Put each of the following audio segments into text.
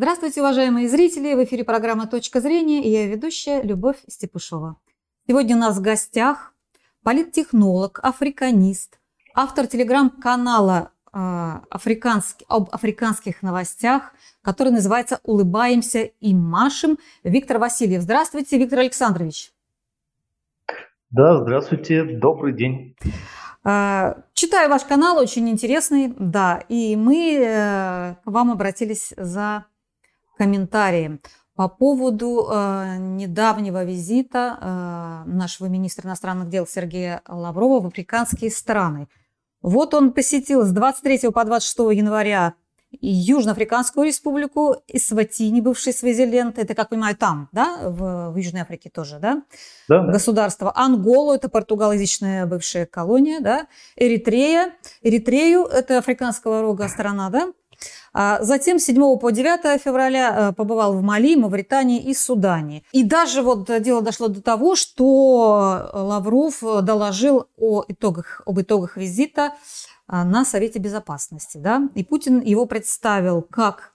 Здравствуйте, уважаемые зрители! В эфире программа «Точка зрения» и я ведущая Любовь Степушова. Сегодня у нас в гостях политтехнолог, африканист, автор телеграм-канала э, африканский, об африканских новостях, который называется «Улыбаемся и машем» Виктор Васильев. Здравствуйте, Виктор Александрович. Да, здравствуйте, добрый день. Э, читаю ваш канал, очень интересный, да, и мы э, к вам обратились за комментарии по поводу э, недавнего визита э, нашего министра иностранных дел Сергея Лаврова в африканские страны. Вот он посетил с 23 по 26 января Южноафриканскую республику, Исватини, бывший Свазиленд, это, как понимаю, там, да, в, в Южной Африке тоже, да? Да. Государство. Анголу, это португалоязычная бывшая колония, да? Эритрея, Эритрею, это африканского рога страна, да? А затем 7 по 9 февраля э, побывал в Мали, Мавритании и Судане. И даже вот дело дошло до того, что Лавров доложил о итогах, об итогах визита э, на Совете Безопасности. Да? И Путин его представил как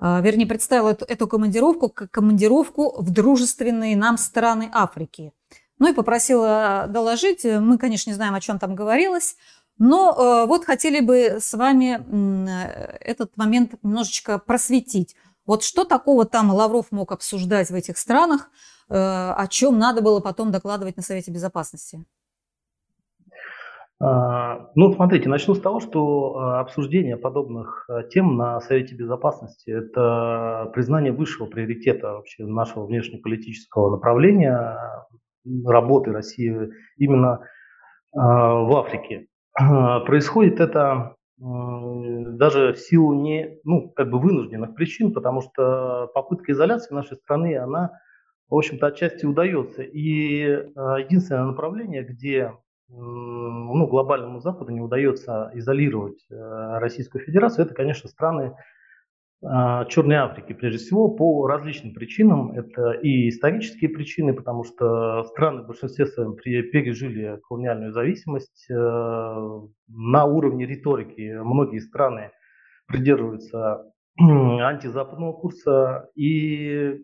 э, вернее, представил эту, эту командировку как командировку в дружественные нам страны Африки. Ну и попросила доложить. Мы, конечно, не знаем, о чем там говорилось, но э, вот хотели бы с вами этот момент немножечко просветить. Вот что такого там Лавров мог обсуждать в этих странах, э, о чем надо было потом докладывать на Совете Безопасности? А, ну, смотрите, начну с того, что обсуждение подобных тем на Совете Безопасности – это признание высшего приоритета вообще нашего внешнеполитического направления работы России именно в Африке. Происходит это даже в силу не, ну, как бы вынужденных причин, потому что попытка изоляции нашей страны, она, в общем-то, отчасти удается. И единственное направление, где ну, глобальному Западу не удается изолировать э, Российскую Федерацию, это, конечно, страны Черной Африки, прежде всего, по различным причинам. Это и исторические причины, потому что страны в большинстве своем пережили колониальную зависимость. Э, на уровне риторики многие страны придерживаются антизападного курса. И,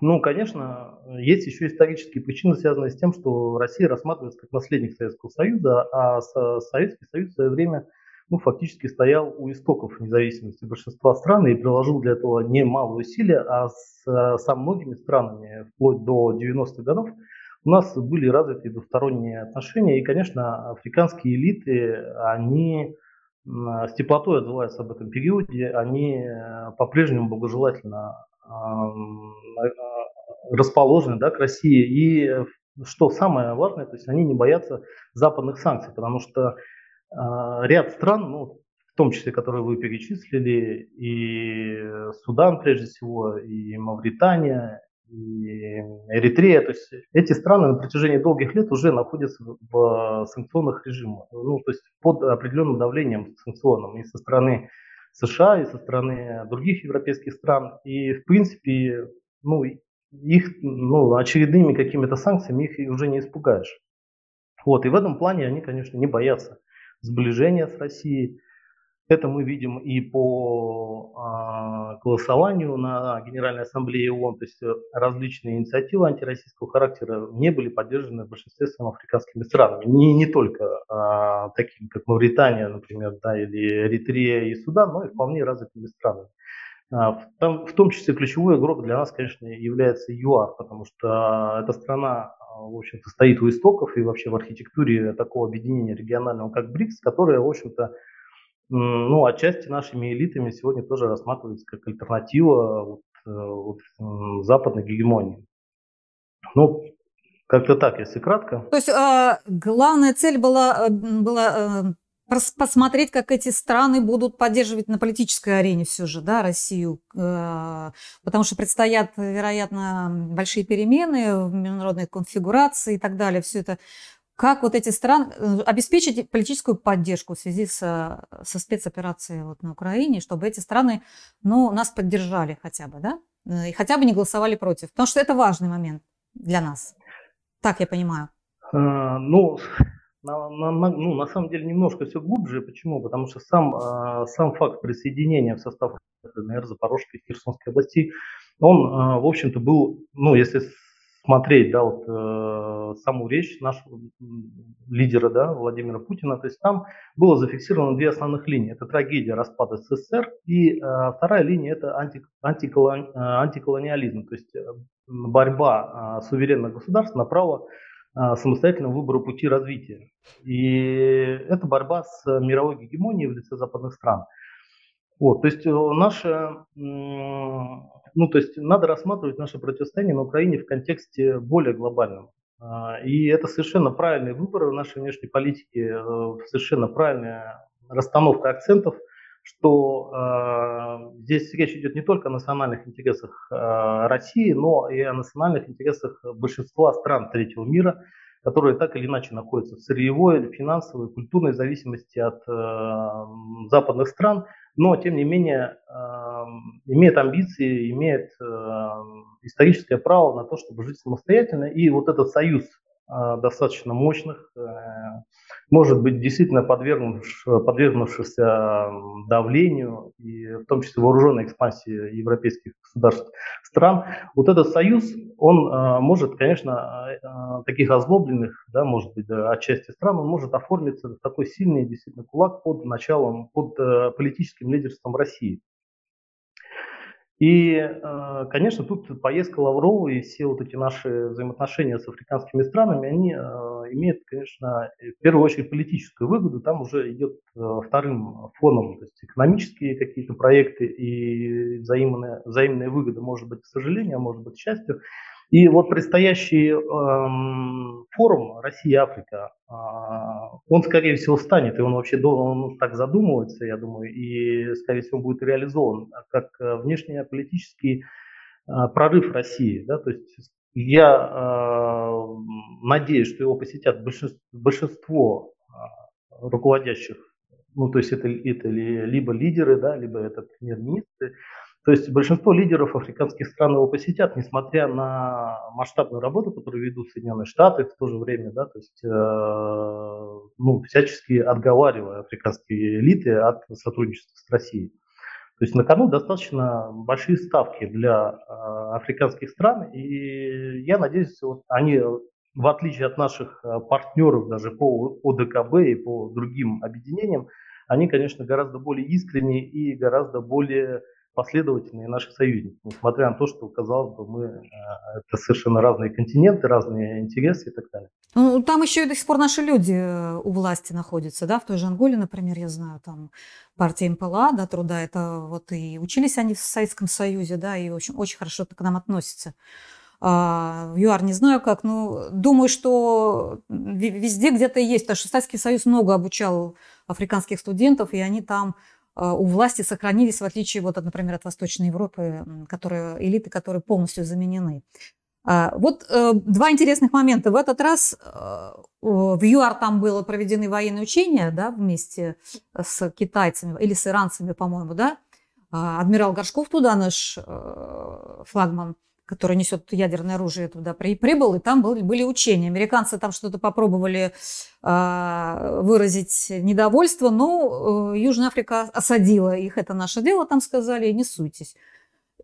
ну, конечно, есть еще исторические причины, связанные с тем, что Россия рассматривается как наследник Советского Союза, а Советский Союз в свое время – ну, фактически стоял у истоков независимости большинства стран и приложил для этого немало усилий, а с, со многими странами вплоть до 90-х годов у нас были развиты двусторонние отношения, и, конечно, африканские элиты, они с теплотой отзываются об этом периоде, они э, по-прежнему благожелательно расположены да, к России. И что самое важное, то есть они не боятся западных санкций, потому что ряд стран, ну, в том числе, которые вы перечислили, и Судан прежде всего, и Мавритания, и Эритрея, то есть эти страны на протяжении долгих лет уже находятся в санкционных режимах, ну, то есть под определенным давлением санкционным и со стороны США, и со стороны других европейских стран. И, в принципе, ну, их ну, очередными какими-то санкциями их уже не испугаешь. Вот, и в этом плане они, конечно, не боятся сближения с Россией. Это мы видим и по а, голосованию на Генеральной Ассамблее ООН, то есть э, различные инициативы антироссийского характера не были поддержаны в большинстве своем африканскими странами. Не, не только а, такими, как Мавритания, например, да, или Эритрея и Судан, но и вполне развитыми странами. А, в, там, в том числе ключевой игрок для нас, конечно, является ЮАР, потому что эта страна в общем-то, стоит у истоков и вообще в архитектуре такого объединения регионального, как БРИКС, которое, в общем-то, ну, отчасти нашими элитами сегодня тоже рассматривается как альтернатива вот, э, вот, западной гегемонии. Ну, как-то так, если кратко. То есть э, главная цель была, э, была э, посмотреть, как эти страны будут поддерживать на политической арене все же, да, Россию, э, потому что предстоят, вероятно, большие перемены в международной конфигурации и так далее, все это. Как вот эти страны э, обеспечить политическую поддержку в связи со, со спецоперацией вот на Украине, чтобы эти страны, ну, нас поддержали хотя бы, да, э, и хотя бы не голосовали против, потому что это важный момент для нас. Так я понимаю. Ну, на, на, на, ну, на самом деле немножко все глубже. Почему? Потому что сам, э, сам факт присоединения в состав ДНР, Запорожской, Херсонской областей, он, в общем-то, был, ну, если смотреть, да, вот э, саму речь нашего лидера, да, Владимира Путина, то есть там было зафиксировано две основных линии. Это трагедия распада СССР и э, вторая линия это анти, э, антиколониализм, то есть э, борьба э, суверенных государств на право э, самостоятельного выбора пути развития. И это борьба с мировой гегемонией в лице западных стран. Вот, то есть э, наша ну, то есть надо рассматривать наше противостояние на Украине в контексте более глобальном. А, и это совершенно правильный выбор в нашей внешней политике, э, совершенно правильная расстановка акцентов, что э, здесь речь идет не только о национальных интересах э, России, но и о национальных интересах большинства стран третьего мира, которые так или иначе находятся в сырьевой, финансовой, культурной зависимости от э, западных стран, но тем не менее э, имеет амбиции, имеет э, историческое право на то, чтобы жить самостоятельно. И вот этот союз достаточно мощных, э, может быть действительно подвергнувшись, подвергнувшихся давлению, и в том числе вооруженной экспансии европейских государств, стран, вот этот союз, он э, может, конечно, э, таких озлобленных, да, может быть, отчасти стран, он может оформиться в такой сильный действительно кулак под началом, под э, политическим лидерством России. И, э, конечно, тут поездка Лаврова и все вот эти наши взаимоотношения с африканскими странами, они э, имеют, конечно, в первую очередь политическую выгоду. Там уже идет э, вторым фоном, то есть экономические какие-то проекты и взаимные, взаимные выгоды, может быть, к сожалению, а может быть, к счастью. И вот предстоящий эм, форум Россия-Африка, э, он, скорее всего, станет, и он вообще он так задумывается, я думаю, и, скорее всего, будет реализован как внешнеполитический э, прорыв России. Да? То есть я э, надеюсь, что его посетят большинство, большинство э, руководящих, ну, то есть это, это либо лидеры, да, либо это премьер-министры, то есть большинство лидеров африканских стран его посетят, несмотря на масштабную работу, которую ведут Соединенные Штаты в то же время, да, то есть э, ну, всячески отговаривая африканские элиты от сотрудничества с Россией. То есть на кону достаточно большие ставки для э, африканских стран, и я надеюсь, вот они, в отличие от наших э, партнеров даже по ОДКБ и по другим объединениям, они, конечно, гораздо более искренние и гораздо более последовательные наши союзники, несмотря на то, что, казалось бы, мы э, это совершенно разные континенты, разные интересы и так далее. Ну, там еще и до сих пор наши люди э, у власти находятся, да, в той же Анголе, например, я знаю, там партия МПЛА, да, труда, это вот и учились они в Советском Союзе, да, и, в общем, очень хорошо к нам относятся. А, в ЮАР не знаю как, но думаю, что везде где-то есть, потому что Советский Союз много обучал африканских студентов, и они там у власти сохранились, в отличие, вот, например, от Восточной Европы, которые, элиты, которые полностью заменены. А, вот э, два интересных момента. В этот раз э, в ЮАР там было проведены военные учения да, вместе с китайцами или с иранцами, по-моему, да. А, адмирал Горшков туда, наш э, флагман, который несет ядерное оружие, туда при, прибыл, и там были, были учения. Американцы там что-то попробовали э, выразить недовольство, но э, Южная Африка осадила их, это наше дело, там сказали, не суйтесь.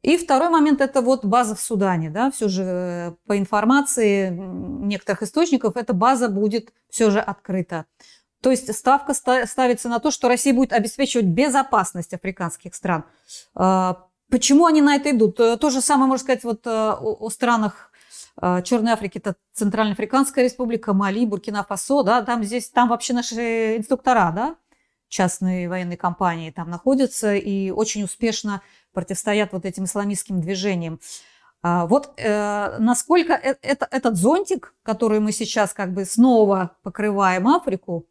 И второй момент – это вот база в Судане. Да? Все же э, по информации некоторых источников, эта база будет все же открыта. То есть ставка ставится на то, что Россия будет обеспечивать безопасность африканских стран. Почему они на это идут? Э, то же самое, можно сказать, вот э, о странах э, Черной Африки, это Центральноафриканская республика, Мали, Буркина-Фасо, да, там здесь, там вообще наши инструктора, да, частные военные компании там находятся и очень успешно противостоят вот этим исламистским движениям. А вот э, насколько это, этот зонтик, который мы сейчас как бы снова покрываем Африку,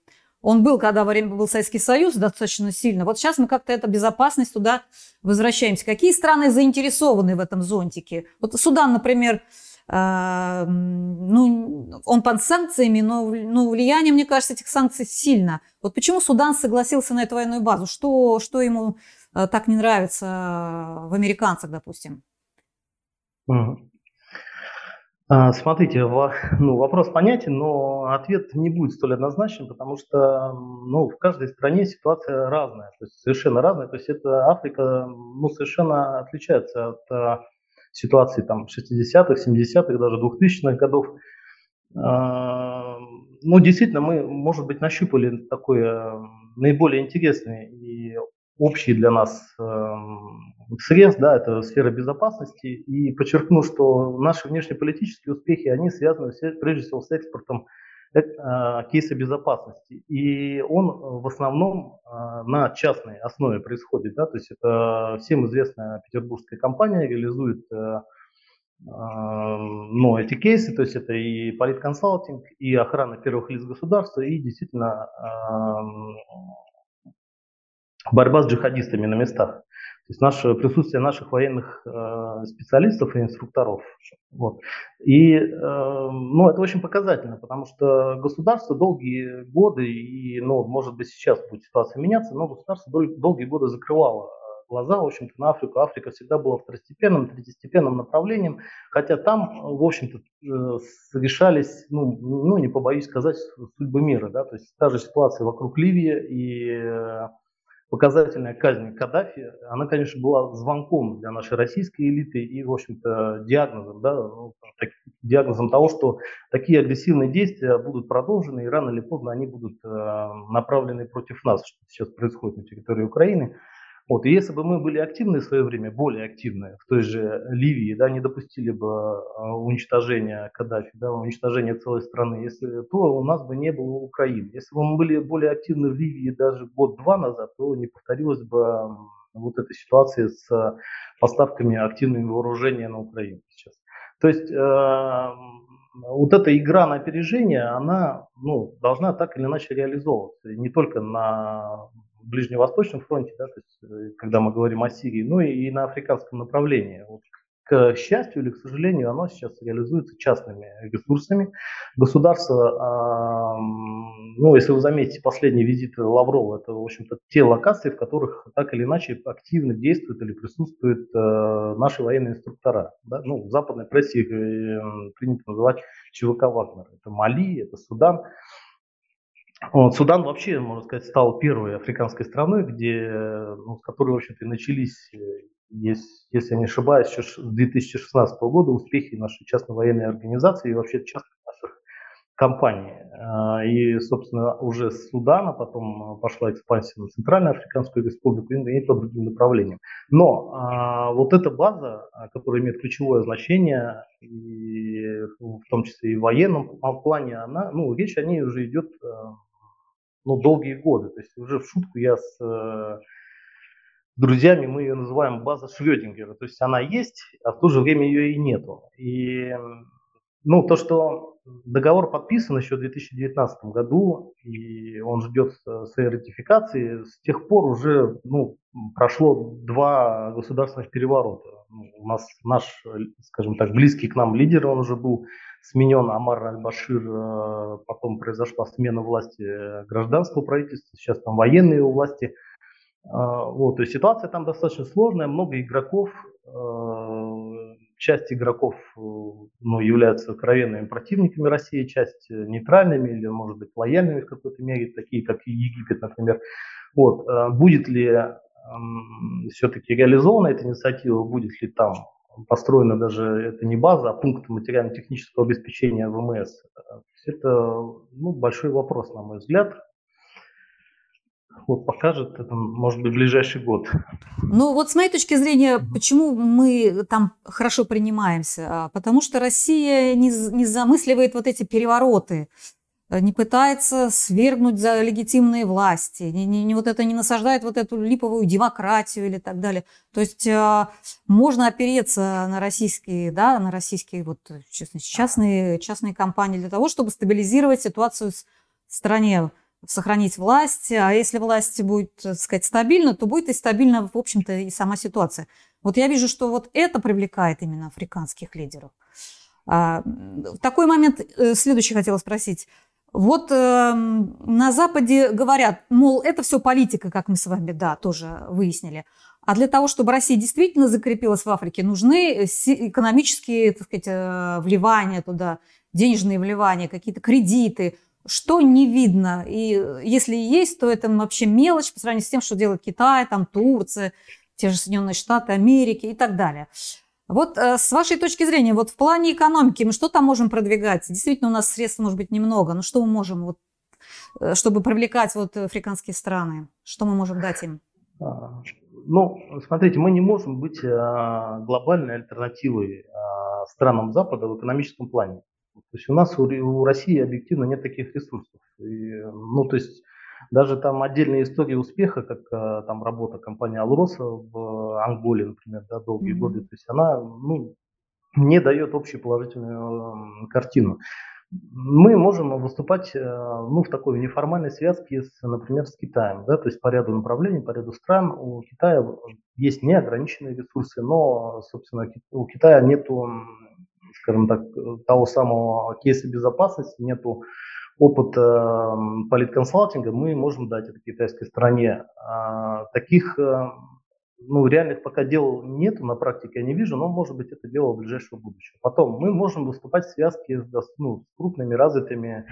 он был, когда во время был Советский Союз, достаточно сильно. Вот сейчас мы как-то эту безопасность туда возвращаемся. Какие страны заинтересованы в этом зонтике? Вот Судан, например, э, ну, он под санкциями, но ну, влияние, мне кажется, этих санкций сильно. Вот почему Судан согласился на эту военную базу? Что, что ему э, так не нравится в американцах, допустим? А, смотрите, ну, вопрос понятен, но ответ не будет столь однозначен, потому что ну, в каждой стране ситуация разная, то есть совершенно разная. То есть это Африка ну, совершенно отличается от а, ситуации там 60-х, 70-х, даже 2000-х годов. А, ну, действительно, мы, может быть, нащупали такой наиболее интересный и общий для нас срез, да, это сфера безопасности, и подчеркну, что наши внешнеполитические успехи, они связаны прежде всего с экспортом э, кейса безопасности. И он в основном э, на частной основе происходит. Да? То есть это всем известная петербургская компания реализует э, ну, эти кейсы, то есть это и политконсалтинг, и охрана первых лиц государства, и действительно борьба с джихадистами на местах. То есть наше присутствие наших военных э, специалистов и инструкторов. Вот. И э, ну, это очень показательно, потому что государство долгие годы, и ну, может быть сейчас будет ситуация меняться, но государство дол- долгие годы закрывало глаза, в общем-то, на Африку. Африка всегда была второстепенным, третьестепенным направлением, хотя там, в общем-то, э, решались, ну, ну, не побоюсь сказать, судьбы мира. Да? То есть та же ситуация вокруг Ливии и э, показательная казнь Каддафи, она, конечно, была звонком для нашей российской элиты и, в общем-то, диагнозом, да, ну, диагнозом того, что такие агрессивные действия будут продолжены, и рано или поздно они будут э, направлены против нас, что сейчас происходит на территории Украины. Вот, и если бы мы были активны в свое время, более активны в той же Ливии, да, не допустили бы а, уничтожения Каддафи, да, уничтожения целой страны, если, то у нас бы не было Украины. Если бы мы были более активны в Ливии даже год-два назад, то не повторилась бы вот эта ситуация с поставками активными вооружения на Украину сейчас. То есть э, вот эта игра на опережение, она ну, должна так или иначе реализовываться. И не только на Ближневосточном фронте, да, то есть, э, когда мы говорим о Сирии, ну и, и на африканском направлении. Вот, к счастью или к сожалению, оно сейчас реализуется частными ресурсами. Государство, э, ну, если вы заметите последний визит Лаврова, это, в общем-то, те локации, в которых так или иначе активно действуют или присутствуют э, наши военные инструктора. Да? Ну, в западной прессе их э, принято называть ЧВК Вагнер. Это Мали, это Судан. Вот, Судан вообще, можно сказать, стал первой африканской страной, где, ну, с которой, в общем-то, и начались, э, если, я не ошибаюсь, еще с 2016 года успехи нашей частной военной организации и вообще частных наших компаний. А, и, собственно, уже с Судана потом пошла экспансия на Центральную Африканскую Республику и по другим направлениям. Но а, вот эта база, которая имеет ключевое значение, и в том числе и в военном плане, она, ну, речь о ней уже идет э, ну, долгие годы. То есть уже в шутку я с э, друзьями, мы ее называем база Шрёдингера. То есть она есть, а в то же время ее и нету. И ну, то, что договор подписан еще в 2019 году, и он ждет своей ратификации, с тех пор уже ну, прошло два государственных переворота. Ну, у нас наш, скажем так, близкий к нам лидер, он уже был сменен Амар Аль-Башир, э, потом произошла смена власти э, гражданского правительства, сейчас там военные власти. Э, вот, то есть ситуация там достаточно сложная, много игроков, часть игроков ну, являются откровенными противниками России, часть нейтральными или, может быть, лояльными в какой-то мере, такие как Египет, например. Вот. Будет ли все-таки реализована эта инициатива, будет ли там построена даже, это не база, а пункт материально-технического обеспечения ВМС. Это ну, большой вопрос, на мой взгляд. Вот покажет это, может быть, ближайший год. Ну вот с моей точки зрения, почему мы там хорошо принимаемся? А, потому что Россия не, не замысливает вот эти перевороты Э, не пытается свергнуть за легитимные власти, не, не, не вот это не насаждает вот эту липовую демократию или так далее. То есть э, можно опереться на российские, да, на российские вот частные, частные компании для того, чтобы стабилизировать ситуацию в стране, сохранить власть. А если власть будет, так сказать, стабильна, то будет и стабильна, в общем-то, и сама ситуация. Вот я вижу, что вот это привлекает именно африканских лидеров. А, такой момент э, следующий хотела спросить. Вот э, на Западе говорят, мол, это все политика, как мы с вами, да, тоже выяснили. А для того, чтобы Россия действительно закрепилась в Африке, нужны экономические так сказать, э, вливания туда, денежные вливания, какие-то кредиты, что не видно. И если есть, то это вообще мелочь по сравнению с тем, что делает Китай, там Турция, те же Соединенные Штаты Америки и так далее. Вот э, с вашей точки зрения, вот в плане экономики мы что там можем продвигать? Действительно, у нас средств может быть немного, но что мы можем, вот, э, чтобы привлекать вот африканские страны? Что мы можем дать им? А, ну, смотрите, мы не можем быть а, глобальной альтернативой а, странам Запада в экономическом плане. То есть у нас, у России объективно нет таких ресурсов. И, ну, то есть даже там отдельные истории успеха, как э, там работа компании Алроса в Анголе, например, да, долгие mm-hmm. годы, то есть она ну, не дает общую положительную картину. Мы можем выступать э, ну, в такой неформальной связке, с, например, с Китаем. Да, то есть по ряду направлений, по ряду стран у Китая есть неограниченные ресурсы, но, собственно, у Китая нету, скажем так, того самого кейса безопасности, нету опыт э, политконсалтинга мы можем дать этой китайской стране. А, таких э, ну, реальных пока дел нет, на практике я не вижу, но может быть это дело в ближайшего будущего. Потом мы можем выступать в связке с, ну, с крупными развитыми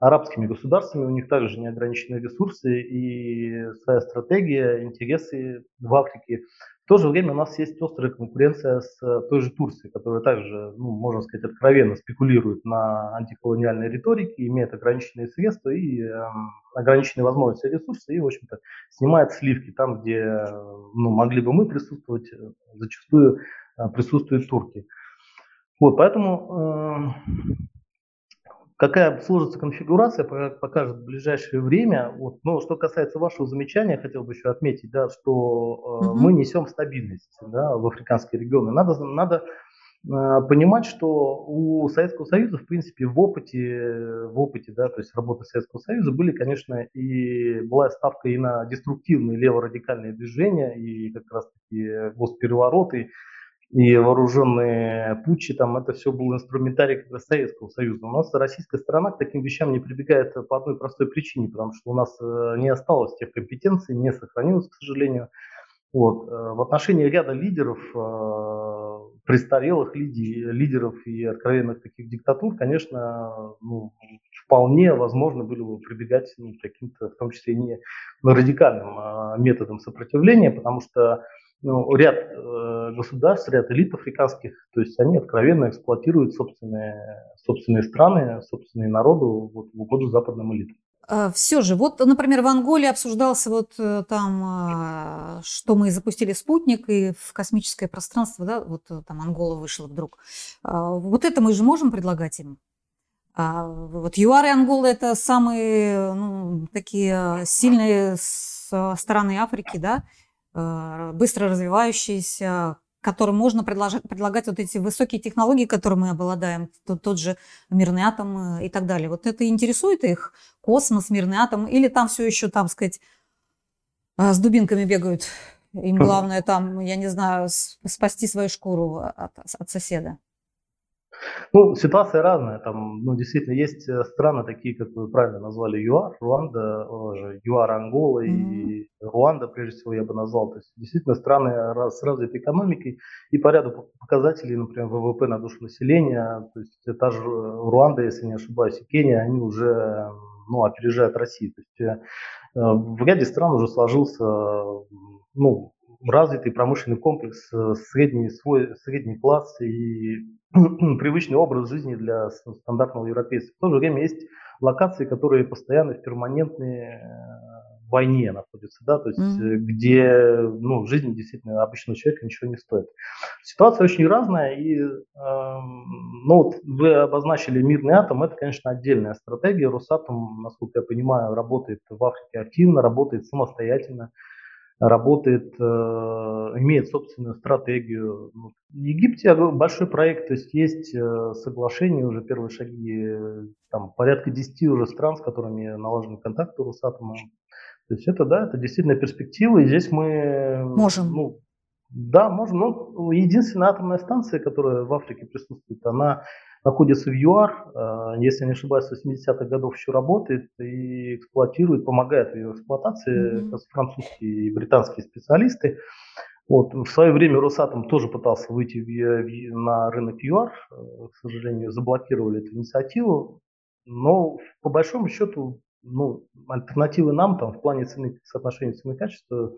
арабскими государствами, у них также неограниченные ресурсы и своя стратегия, интересы в Африке. В то же время у нас есть острая конкуренция с э, той же Турцией, которая также, ну, можно сказать, откровенно спекулирует на антиколониальной риторике, имеет ограниченные средства и э, ограниченные возможности ресурсы, и, в общем-то, снимает сливки там, где ну, могли бы мы присутствовать, э, зачастую э, присутствуют турки. Вот, поэтому э, Какая сложится конфигурация, покажет в ближайшее время. Вот. Но что касается вашего замечания, хотел бы еще отметить, да, что э, угу. мы несем стабильность да, в африканские регионы. Надо, надо э, понимать, что у Советского Союза, в принципе, в опыте, в опыте, да, то есть работы Советского Союза были, конечно, и была ставка и на деструктивные леворадикальные движения, и как раз-таки госперевороты, и вооруженные путчи, там это все был инструментарий как раз Советского Союза. У нас российская сторона к таким вещам не прибегает по одной простой причине, потому что у нас э, не осталось тех компетенций, не сохранилось, к сожалению. Вот. Э, в отношении ряда лидеров, э, престарелых лидеров и откровенных таких диктатур, конечно, ну, вполне возможно было бы прибегать ну, каким-то, в том числе не радикальным методам сопротивления, потому что ну, ряд э, государств, ряд элит африканских, то есть они откровенно эксплуатируют собственные, собственные страны, собственные народы вот, в угоду западным элитам. А, Все же, вот, например, в Анголе обсуждался вот э, там, а, что мы запустили спутник и в космическое пространство, да, вот э, там Ангола вышла вдруг. А, вот это мы же можем предлагать им? Вот ЮАР и Ангола – это самые ну, такие сильные стороны Африки, да, Э, быстро развивающиеся, которым можно предлагать, предлагать вот эти высокие технологии, которые мы обладаем, тот, тот же мирный атом э, и так далее. Вот это интересует их, космос, мирный атом, или там все еще, там сказать, э, с дубинками бегают. Им главное там, я не знаю, спасти свою шкуру от, от соседа. Ну, ситуация разная. Там, ну, действительно, есть э, страны такие, как вы правильно назвали, ЮАР, Руанда, ЮАР, Ангола mm-hmm. и Руанда, прежде всего, я бы назвал. То есть, действительно, страны с развитой экономикой и по ряду показателей, например, ВВП на душу населения, то есть, та же Руанда, если не ошибаюсь, и Кения, они уже ну, опережают Россию. То есть, э, в ряде стран уже сложился ну, развитый промышленный комплекс, э, средний, свой, средний класс и привычный образ жизни для стандартного европейца. В то же время есть локации, которые постоянно в перманентной э, войне находятся, да, то есть mm-hmm. где ну, жизнь действительно обычного человека ничего не стоит. Ситуация очень разная, и э, ну, вот вы обозначили мирный атом, это, конечно, отдельная стратегия. Росатом, насколько я понимаю, работает в Африке активно, работает самостоятельно работает, э, имеет собственную стратегию. В Египте большой проект, то есть есть э, соглашение, уже первые шаги, там порядка 10 уже стран, с которыми налажены контакты Росатома. То есть это, да, это действительно перспектива, и здесь мы... Можем. Ну, да, можем. Ну, единственная атомная станция, которая в Африке присутствует, она находится в ЮАР, э, если не ошибаюсь, с 80-х годов еще работает и эксплуатирует, помогает в ее эксплуатации mm-hmm. французские и британские специалисты. Вот. В свое время Росатом тоже пытался выйти на рынок ЮАР, к сожалению, заблокировали эту инициативу, но по большому счету ну, альтернативы нам там в плане цены, соотношения цены и качества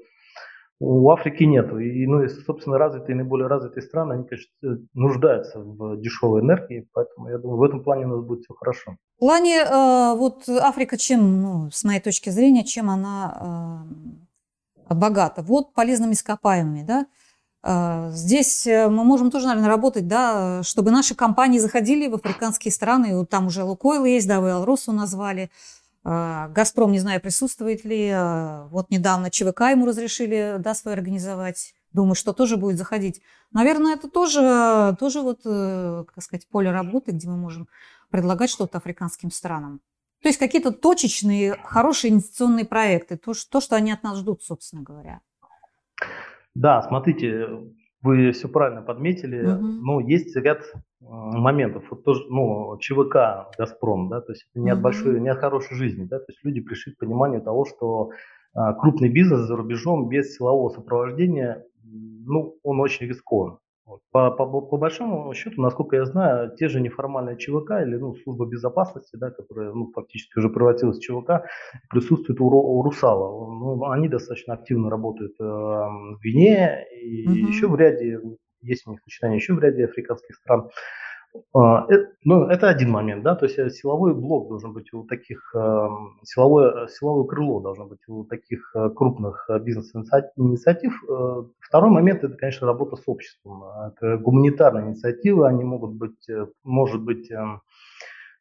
у Африки нету. И, ну, и, собственно, развитые, наиболее развитые страны, они, конечно, нуждаются в дешевой энергии, поэтому я думаю, в этом плане у нас будет все хорошо. В плане, э, вот Африка чем, ну, с моей точки зрения, чем она э, богата? Вот полезными ископаемыми, да, э, Здесь э, мы можем тоже, наверное, работать, да, чтобы наши компании заходили в африканские страны. Там уже Лукойл есть, да, вы Алросу назвали. А, Газпром, не знаю, присутствует ли. А, вот недавно ЧВК ему разрешили да, свой организовать. Думаю, что тоже будет заходить. Наверное, это тоже, тоже вот, э, как сказать, поле работы, где мы можем предлагать что-то африканским странам. То есть какие-то точечные, хорошие инвестиционные проекты, то, то, что они от нас ждут, собственно говоря. Да, смотрите, вы все правильно подметили. Угу. Ну, есть ряд моментов. Вот тоже, ну, ЧВК «Газпром», да, то есть это не от большой, не от хорошей жизни, да, то есть люди пришли к пониманию того, что а, крупный бизнес за рубежом без силового сопровождения, ну, он очень рискован. Вот. По, по, по большому счету, насколько я знаю, те же неформальные ЧВК или ну, служба безопасности, да, которая ну, фактически уже превратилась в ЧВК, присутствует у, у Русала. Ну, они достаточно активно работают э, в Гвинее и угу. еще в ряде, есть у них начинания еще в ряде африканских стран. А, это, ну, это один момент, да, то есть э, силовой блок должен быть у таких, эм, силовое, силовое крыло должно быть у таких э, крупных э, бизнес-инициатив. Второй момент – это, конечно, работа с обществом. Это гуманитарные инициативы, они могут быть, может быть,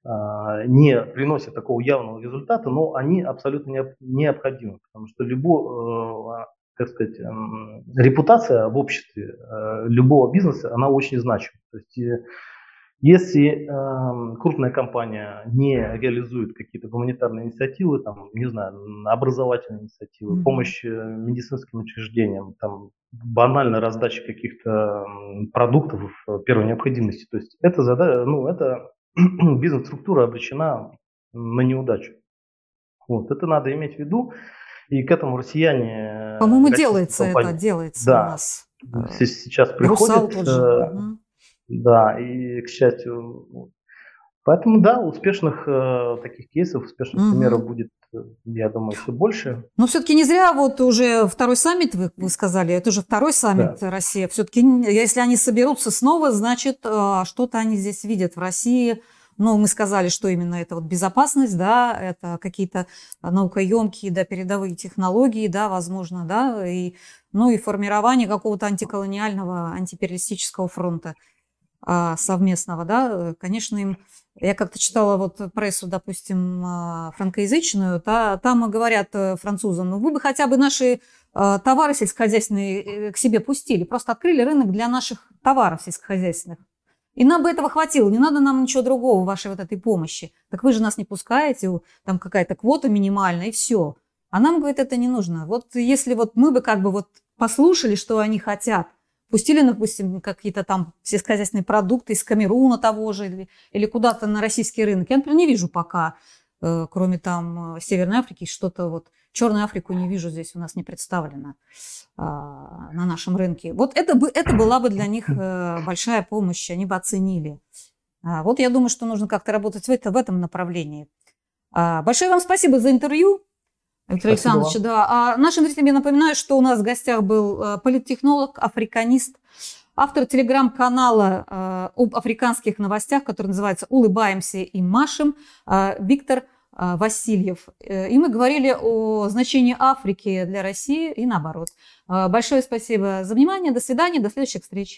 а, не приносят такого явного результата, но они абсолютно необходимы, потому что любой, как сказать, эм, репутация в обществе любого бизнеса, она очень значима. То есть если э, крупная компания не реализует какие-то гуманитарные инициативы, там, не знаю, образовательные инициативы, mm-hmm. помощь э, медицинским учреждениям, там, банальная раздача каких-то продуктов первой необходимости, то есть это, задача, ну, это бизнес-структура обречена на неудачу. Вот, это надо иметь в виду, и к этому россияне... По-моему, делается компании, это, делается да, у нас. Сейчас приходят... Русал да, и, к счастью, Поэтому, да, успешных э, таких кейсов, успешных угу. примеров будет, я думаю, все больше. Но все-таки не зря вот уже второй саммит, вы, вы сказали, это уже второй саммит да. России. Все-таки, если они соберутся снова, значит, э, что-то они здесь видят в России. Ну, мы сказали, что именно это вот безопасность, да, это какие-то наукоемкие, да, передовые технологии, да, возможно, да, и, ну и формирование какого-то антиколониального, антипериалистического фронта. А, совместного, да, конечно, им я как-то читала вот прессу, допустим, а, франкоязычную, та, там говорят э, французам, ну вы бы хотя бы наши а, товары сельскохозяйственные э, к себе пустили, просто открыли рынок для наших товаров сельскохозяйственных. И нам бы этого хватило, не надо нам ничего другого, вашей вот этой помощи. Так вы же нас не пускаете, там какая-то квота минимальная, и все. А нам, говорит, это не нужно. Вот если вот мы бы как бы вот послушали, что они хотят, пустили, допустим, какие-то там сельскохозяйственные продукты из Камеруна того же или, или куда-то на российский рынок. Я, например, не вижу пока, э, кроме там э, Северной Африки, что-то вот Черную Африку не вижу здесь, у нас не представлено а, на нашем рынке. Вот это, бы, это была бы для них э, большая помощь, они бы оценили. А, вот я думаю, что нужно как-то работать в, это, в этом направлении. А, большое вам спасибо за интервью. Виктор Александрович, да. А нашим зрителям я напоминаю, что у нас в гостях был э, политтехнолог, африканист, автор телеграм-канала э, об африканских новостях, который называется «Улыбаемся и машем», э, Виктор Васильев. И мы говорили о значении Африки для России и наоборот. Большое спасибо за внимание. До свидания. До следующих встреч.